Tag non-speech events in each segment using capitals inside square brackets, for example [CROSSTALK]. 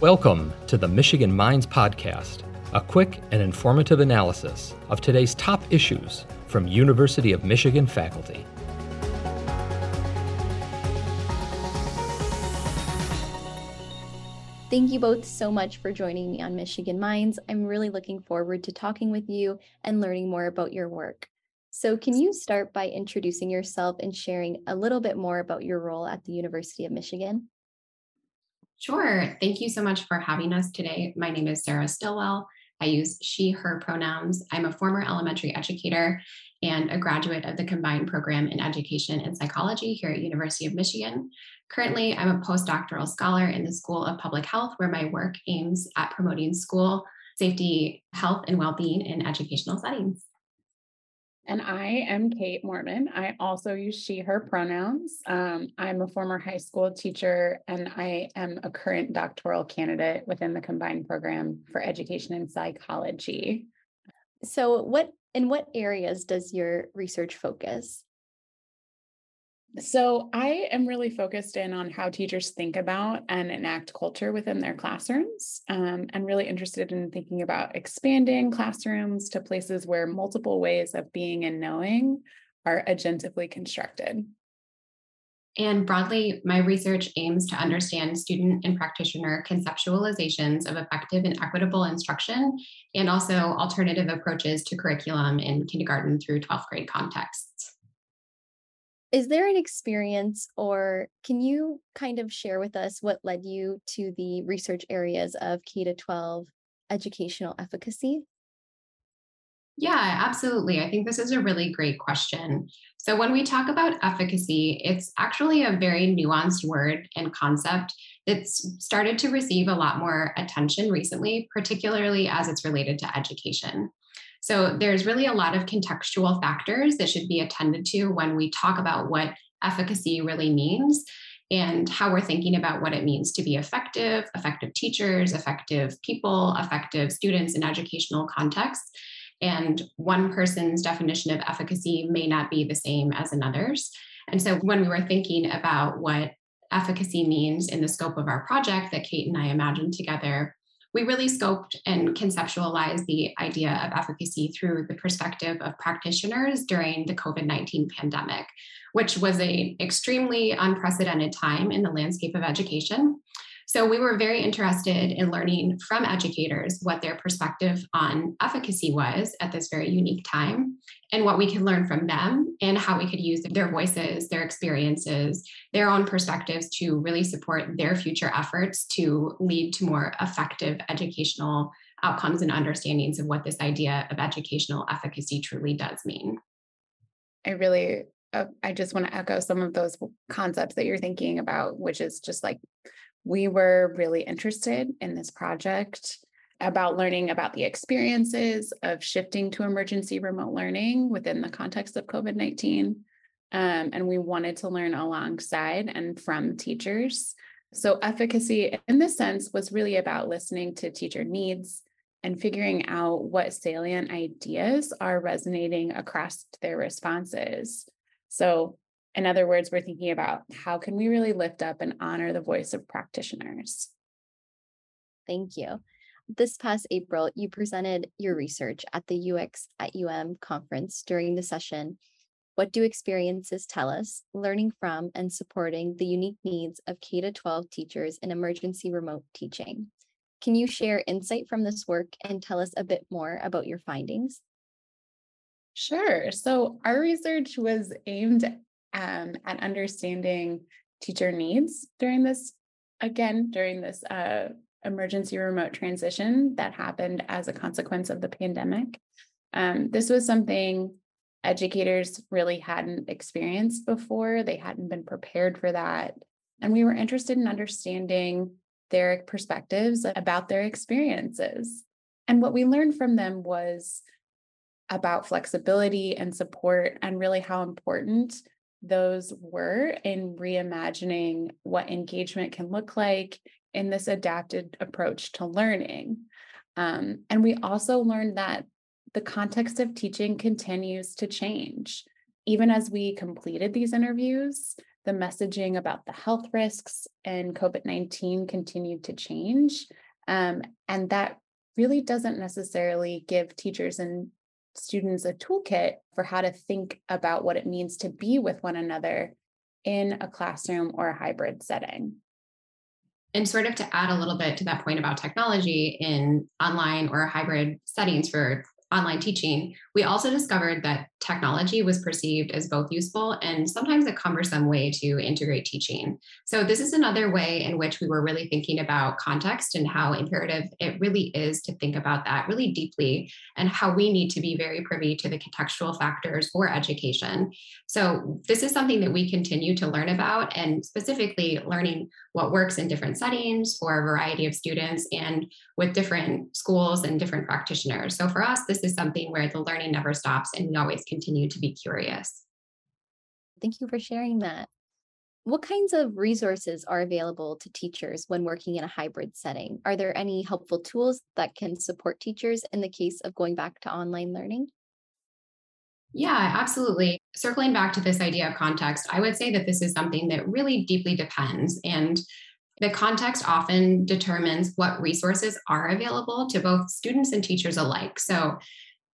Welcome to the Michigan Minds Podcast, a quick and informative analysis of today's top issues from University of Michigan faculty. Thank you both so much for joining me on Michigan Minds. I'm really looking forward to talking with you and learning more about your work. So, can you start by introducing yourself and sharing a little bit more about your role at the University of Michigan? Sure. Thank you so much for having us today. My name is Sarah Stillwell. I use she, her pronouns. I'm a former elementary educator and a graduate of the combined program in education and psychology here at University of Michigan. Currently, I'm a postdoctoral scholar in the School of Public Health, where my work aims at promoting school safety, health, and well-being in educational settings. And I am Kate Mormon. I also use she, her pronouns. Um, I'm a former high school teacher and I am a current doctoral candidate within the combined program for education and psychology. So, what in what areas does your research focus? So, I am really focused in on how teachers think about and enact culture within their classrooms, um, and really interested in thinking about expanding classrooms to places where multiple ways of being and knowing are agentively constructed. And broadly, my research aims to understand student and practitioner conceptualizations of effective and equitable instruction, and also alternative approaches to curriculum in kindergarten through 12th grade contexts. Is there an experience, or can you kind of share with us what led you to the research areas of K 12 educational efficacy? Yeah, absolutely. I think this is a really great question. So, when we talk about efficacy, it's actually a very nuanced word and concept that's started to receive a lot more attention recently, particularly as it's related to education. So, there's really a lot of contextual factors that should be attended to when we talk about what efficacy really means and how we're thinking about what it means to be effective, effective teachers, effective people, effective students in educational contexts. And one person's definition of efficacy may not be the same as another's. And so when we were thinking about what efficacy means in the scope of our project that Kate and I imagined together, we really scoped and conceptualized the idea of efficacy through the perspective of practitioners during the COVID 19 pandemic, which was an extremely unprecedented time in the landscape of education. So we were very interested in learning from educators what their perspective on efficacy was at this very unique time and what we could learn from them and how we could use their voices, their experiences, their own perspectives to really support their future efforts to lead to more effective educational outcomes and understandings of what this idea of educational efficacy truly does mean. I really uh, I just want to echo some of those concepts that you're thinking about, which is just like we were really interested in this project about learning about the experiences of shifting to emergency remote learning within the context of COVID 19. Um, and we wanted to learn alongside and from teachers. So, efficacy in this sense was really about listening to teacher needs and figuring out what salient ideas are resonating across their responses. So, in other words, we're thinking about how can we really lift up and honor the voice of practitioners? Thank you. This past April, you presented your research at the UX at UM conference during the session. What do experiences tell us, learning from and supporting the unique needs of K 12 teachers in emergency remote teaching? Can you share insight from this work and tell us a bit more about your findings? Sure. So, our research was aimed um, at understanding teacher needs during this, again, during this uh, emergency remote transition that happened as a consequence of the pandemic. Um, this was something educators really hadn't experienced before, they hadn't been prepared for that. And we were interested in understanding their perspectives about their experiences. And what we learned from them was about flexibility and support, and really how important those were in reimagining what engagement can look like in this adapted approach to learning. Um, and we also learned that the context of teaching continues to change. Even as we completed these interviews, the messaging about the health risks and COVID 19 continued to change. Um, and that really doesn't necessarily give teachers and students a toolkit for how to think about what it means to be with one another in a classroom or a hybrid setting. And sort of to add a little bit to that point about technology in online or hybrid settings for online teaching, we also discovered that technology was perceived as both useful and sometimes a cumbersome way to integrate teaching. So, this is another way in which we were really thinking about context and how imperative it really is to think about that really deeply and how we need to be very privy to the contextual factors for education. So, this is something that we continue to learn about and specifically learning what works in different settings for a variety of students and with different schools and different practitioners. So, for us, this is something where the learning never stops and we always continue to be curious. Thank you for sharing that. What kinds of resources are available to teachers when working in a hybrid setting? Are there any helpful tools that can support teachers in the case of going back to online learning? Yeah, absolutely. Circling back to this idea of context, I would say that this is something that really deeply depends. And the context often determines what resources are available to both students and teachers alike. So,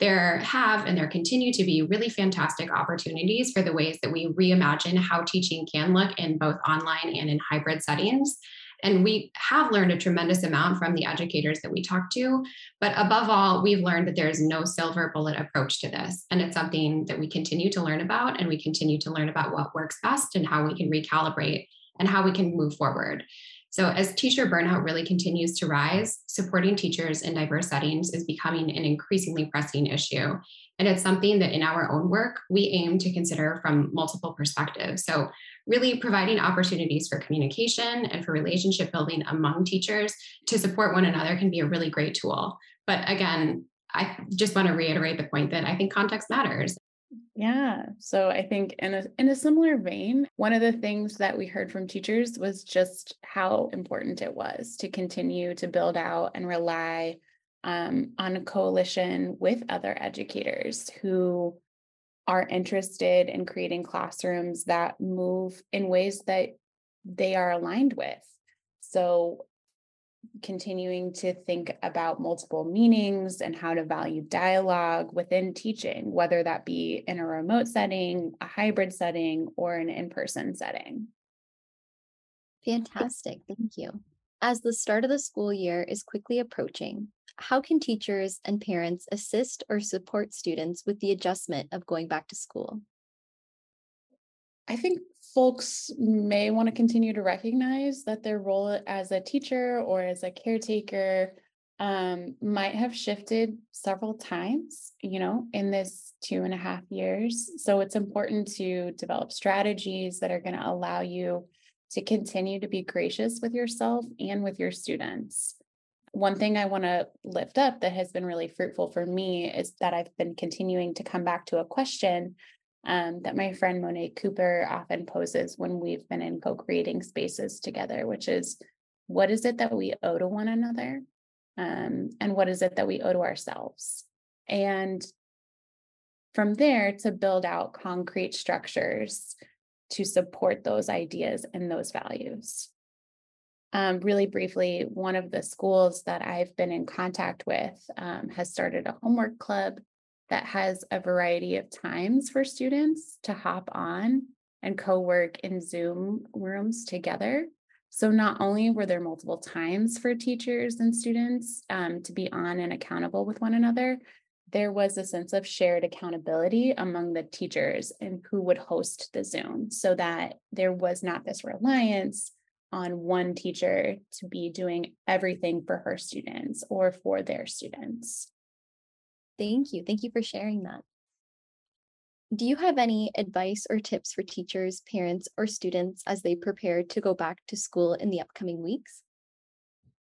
there have and there continue to be really fantastic opportunities for the ways that we reimagine how teaching can look in both online and in hybrid settings. And we have learned a tremendous amount from the educators that we talk to. But above all, we've learned that there's no silver bullet approach to this. And it's something that we continue to learn about. And we continue to learn about what works best and how we can recalibrate and how we can move forward. So, as teacher burnout really continues to rise, supporting teachers in diverse settings is becoming an increasingly pressing issue. And it's something that in our own work, we aim to consider from multiple perspectives. So, really providing opportunities for communication and for relationship building among teachers to support one another can be a really great tool. But again, I just want to reiterate the point that I think context matters. Yeah. So I think in a in a similar vein, one of the things that we heard from teachers was just how important it was to continue to build out and rely um, on a coalition with other educators who are interested in creating classrooms that move in ways that they are aligned with. So continuing to think about multiple meanings and how to value dialogue within teaching, whether that be in a remote setting, a hybrid setting, or an in person setting. Fantastic. Thank you. As the start of the school year is quickly approaching, how can teachers and parents assist or support students with the adjustment of going back to school? I think folks may want to continue to recognize that their role as a teacher or as a caretaker um, might have shifted several times, you know, in this two and a half years. So it's important to develop strategies that are going to allow you to continue to be gracious with yourself and with your students. One thing I want to lift up that has been really fruitful for me is that I've been continuing to come back to a question um, that my friend Monet Cooper often poses when we've been in co creating spaces together, which is what is it that we owe to one another? Um, and what is it that we owe to ourselves? And from there, to build out concrete structures to support those ideas and those values. Um, really briefly, one of the schools that I've been in contact with um, has started a homework club that has a variety of times for students to hop on and co work in Zoom rooms together. So, not only were there multiple times for teachers and students um, to be on and accountable with one another, there was a sense of shared accountability among the teachers and who would host the Zoom so that there was not this reliance on one teacher to be doing everything for her students or for their students. Thank you. Thank you for sharing that. Do you have any advice or tips for teachers, parents, or students as they prepare to go back to school in the upcoming weeks?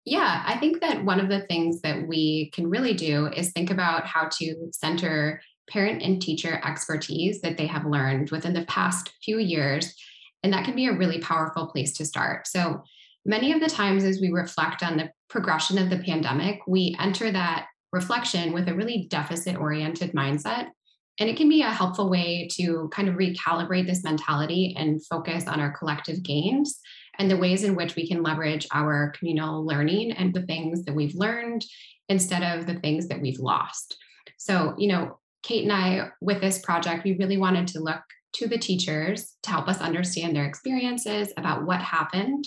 Yeah, I think that one of the things that we can really do is think about how to center parent and teacher expertise that they have learned within the past few years. And that can be a really powerful place to start. So, many of the times as we reflect on the progression of the pandemic, we enter that reflection with a really deficit oriented mindset. And it can be a helpful way to kind of recalibrate this mentality and focus on our collective gains and the ways in which we can leverage our communal learning and the things that we've learned instead of the things that we've lost. So, you know, Kate and I, with this project, we really wanted to look to the teachers to help us understand their experiences about what happened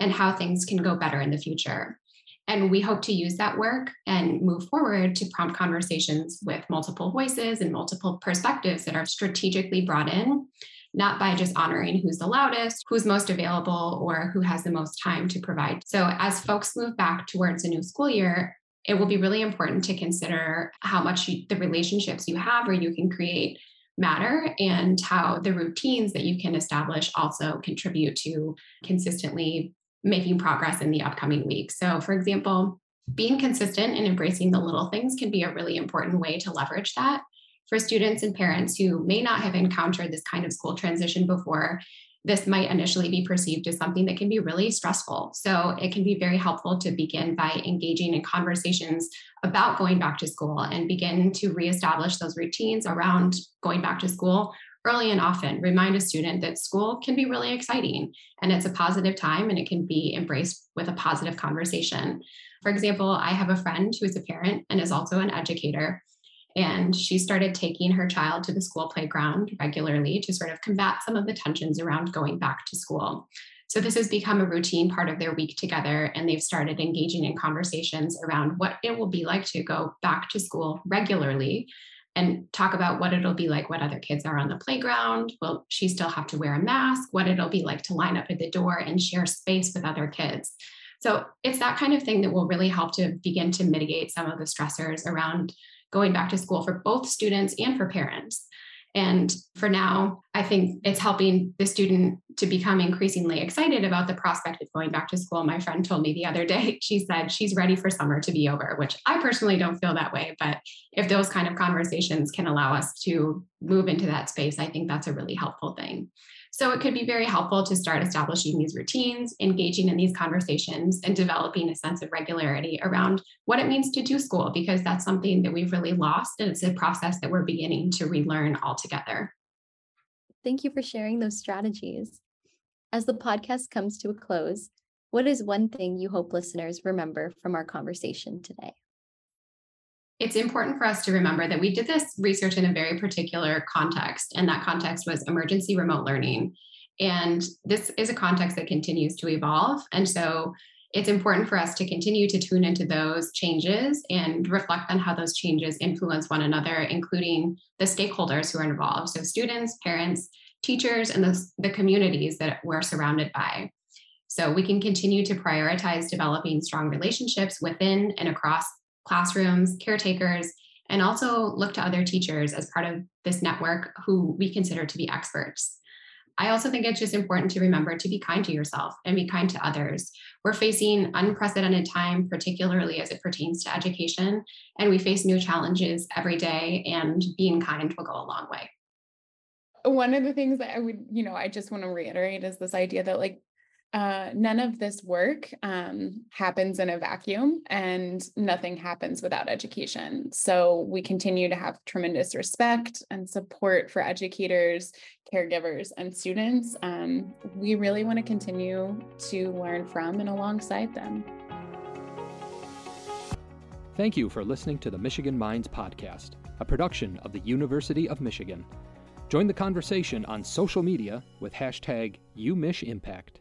and how things can go better in the future. And we hope to use that work and move forward to prompt conversations with multiple voices and multiple perspectives that are strategically brought in, not by just honoring who's the loudest, who's most available, or who has the most time to provide. So, as folks move back towards a new school year, it will be really important to consider how much you, the relationships you have or you can create matter and how the routines that you can establish also contribute to consistently making progress in the upcoming week. So, for example, being consistent and embracing the little things can be a really important way to leverage that. For students and parents who may not have encountered this kind of school transition before, this might initially be perceived as something that can be really stressful. So it can be very helpful to begin by engaging in conversations about going back to school and begin to reestablish those routines around going back to school early and often. Remind a student that school can be really exciting and it's a positive time and it can be embraced with a positive conversation. For example, I have a friend who is a parent and is also an educator and she started taking her child to the school playground regularly to sort of combat some of the tensions around going back to school. So this has become a routine part of their week together, and they've started engaging in conversations around what it will be like to go back to school regularly and talk about what it'll be like when other kids are on the playground. Will she still have to wear a mask? What it'll be like to line up at the door and share space with other kids. So it's that kind of thing that will really help to begin to mitigate some of the stressors around going back to school for both students and for parents. And for now, I think it's helping the student to become increasingly excited about the prospect of going back to school. My friend told me the other day, [LAUGHS] she said she's ready for summer to be over, which I personally don't feel that way. But if those kind of conversations can allow us to move into that space, I think that's a really helpful thing. So it could be very helpful to start establishing these routines, engaging in these conversations, and developing a sense of regularity around what it means to do school, because that's something that we've really lost. And it's a process that we're beginning to relearn altogether. Thank you for sharing those strategies. As the podcast comes to a close, what is one thing you hope listeners remember from our conversation today? It's important for us to remember that we did this research in a very particular context, and that context was emergency remote learning. And this is a context that continues to evolve. And so it's important for us to continue to tune into those changes and reflect on how those changes influence one another, including the stakeholders who are involved. So, students, parents, teachers, and the, the communities that we're surrounded by. So, we can continue to prioritize developing strong relationships within and across classrooms, caretakers, and also look to other teachers as part of this network who we consider to be experts. I also think it's just important to remember to be kind to yourself and be kind to others. We're facing unprecedented time, particularly as it pertains to education, and we face new challenges every day, and being kind will go a long way. One of the things that I would, you know, I just want to reiterate is this idea that like uh, none of this work um, happens in a vacuum and nothing happens without education. So we continue to have tremendous respect and support for educators, caregivers, and students. Um, we really want to continue to learn from and alongside them. Thank you for listening to the Michigan Minds Podcast, a production of the University of Michigan. Join the conversation on social media with hashtag UMichImpact.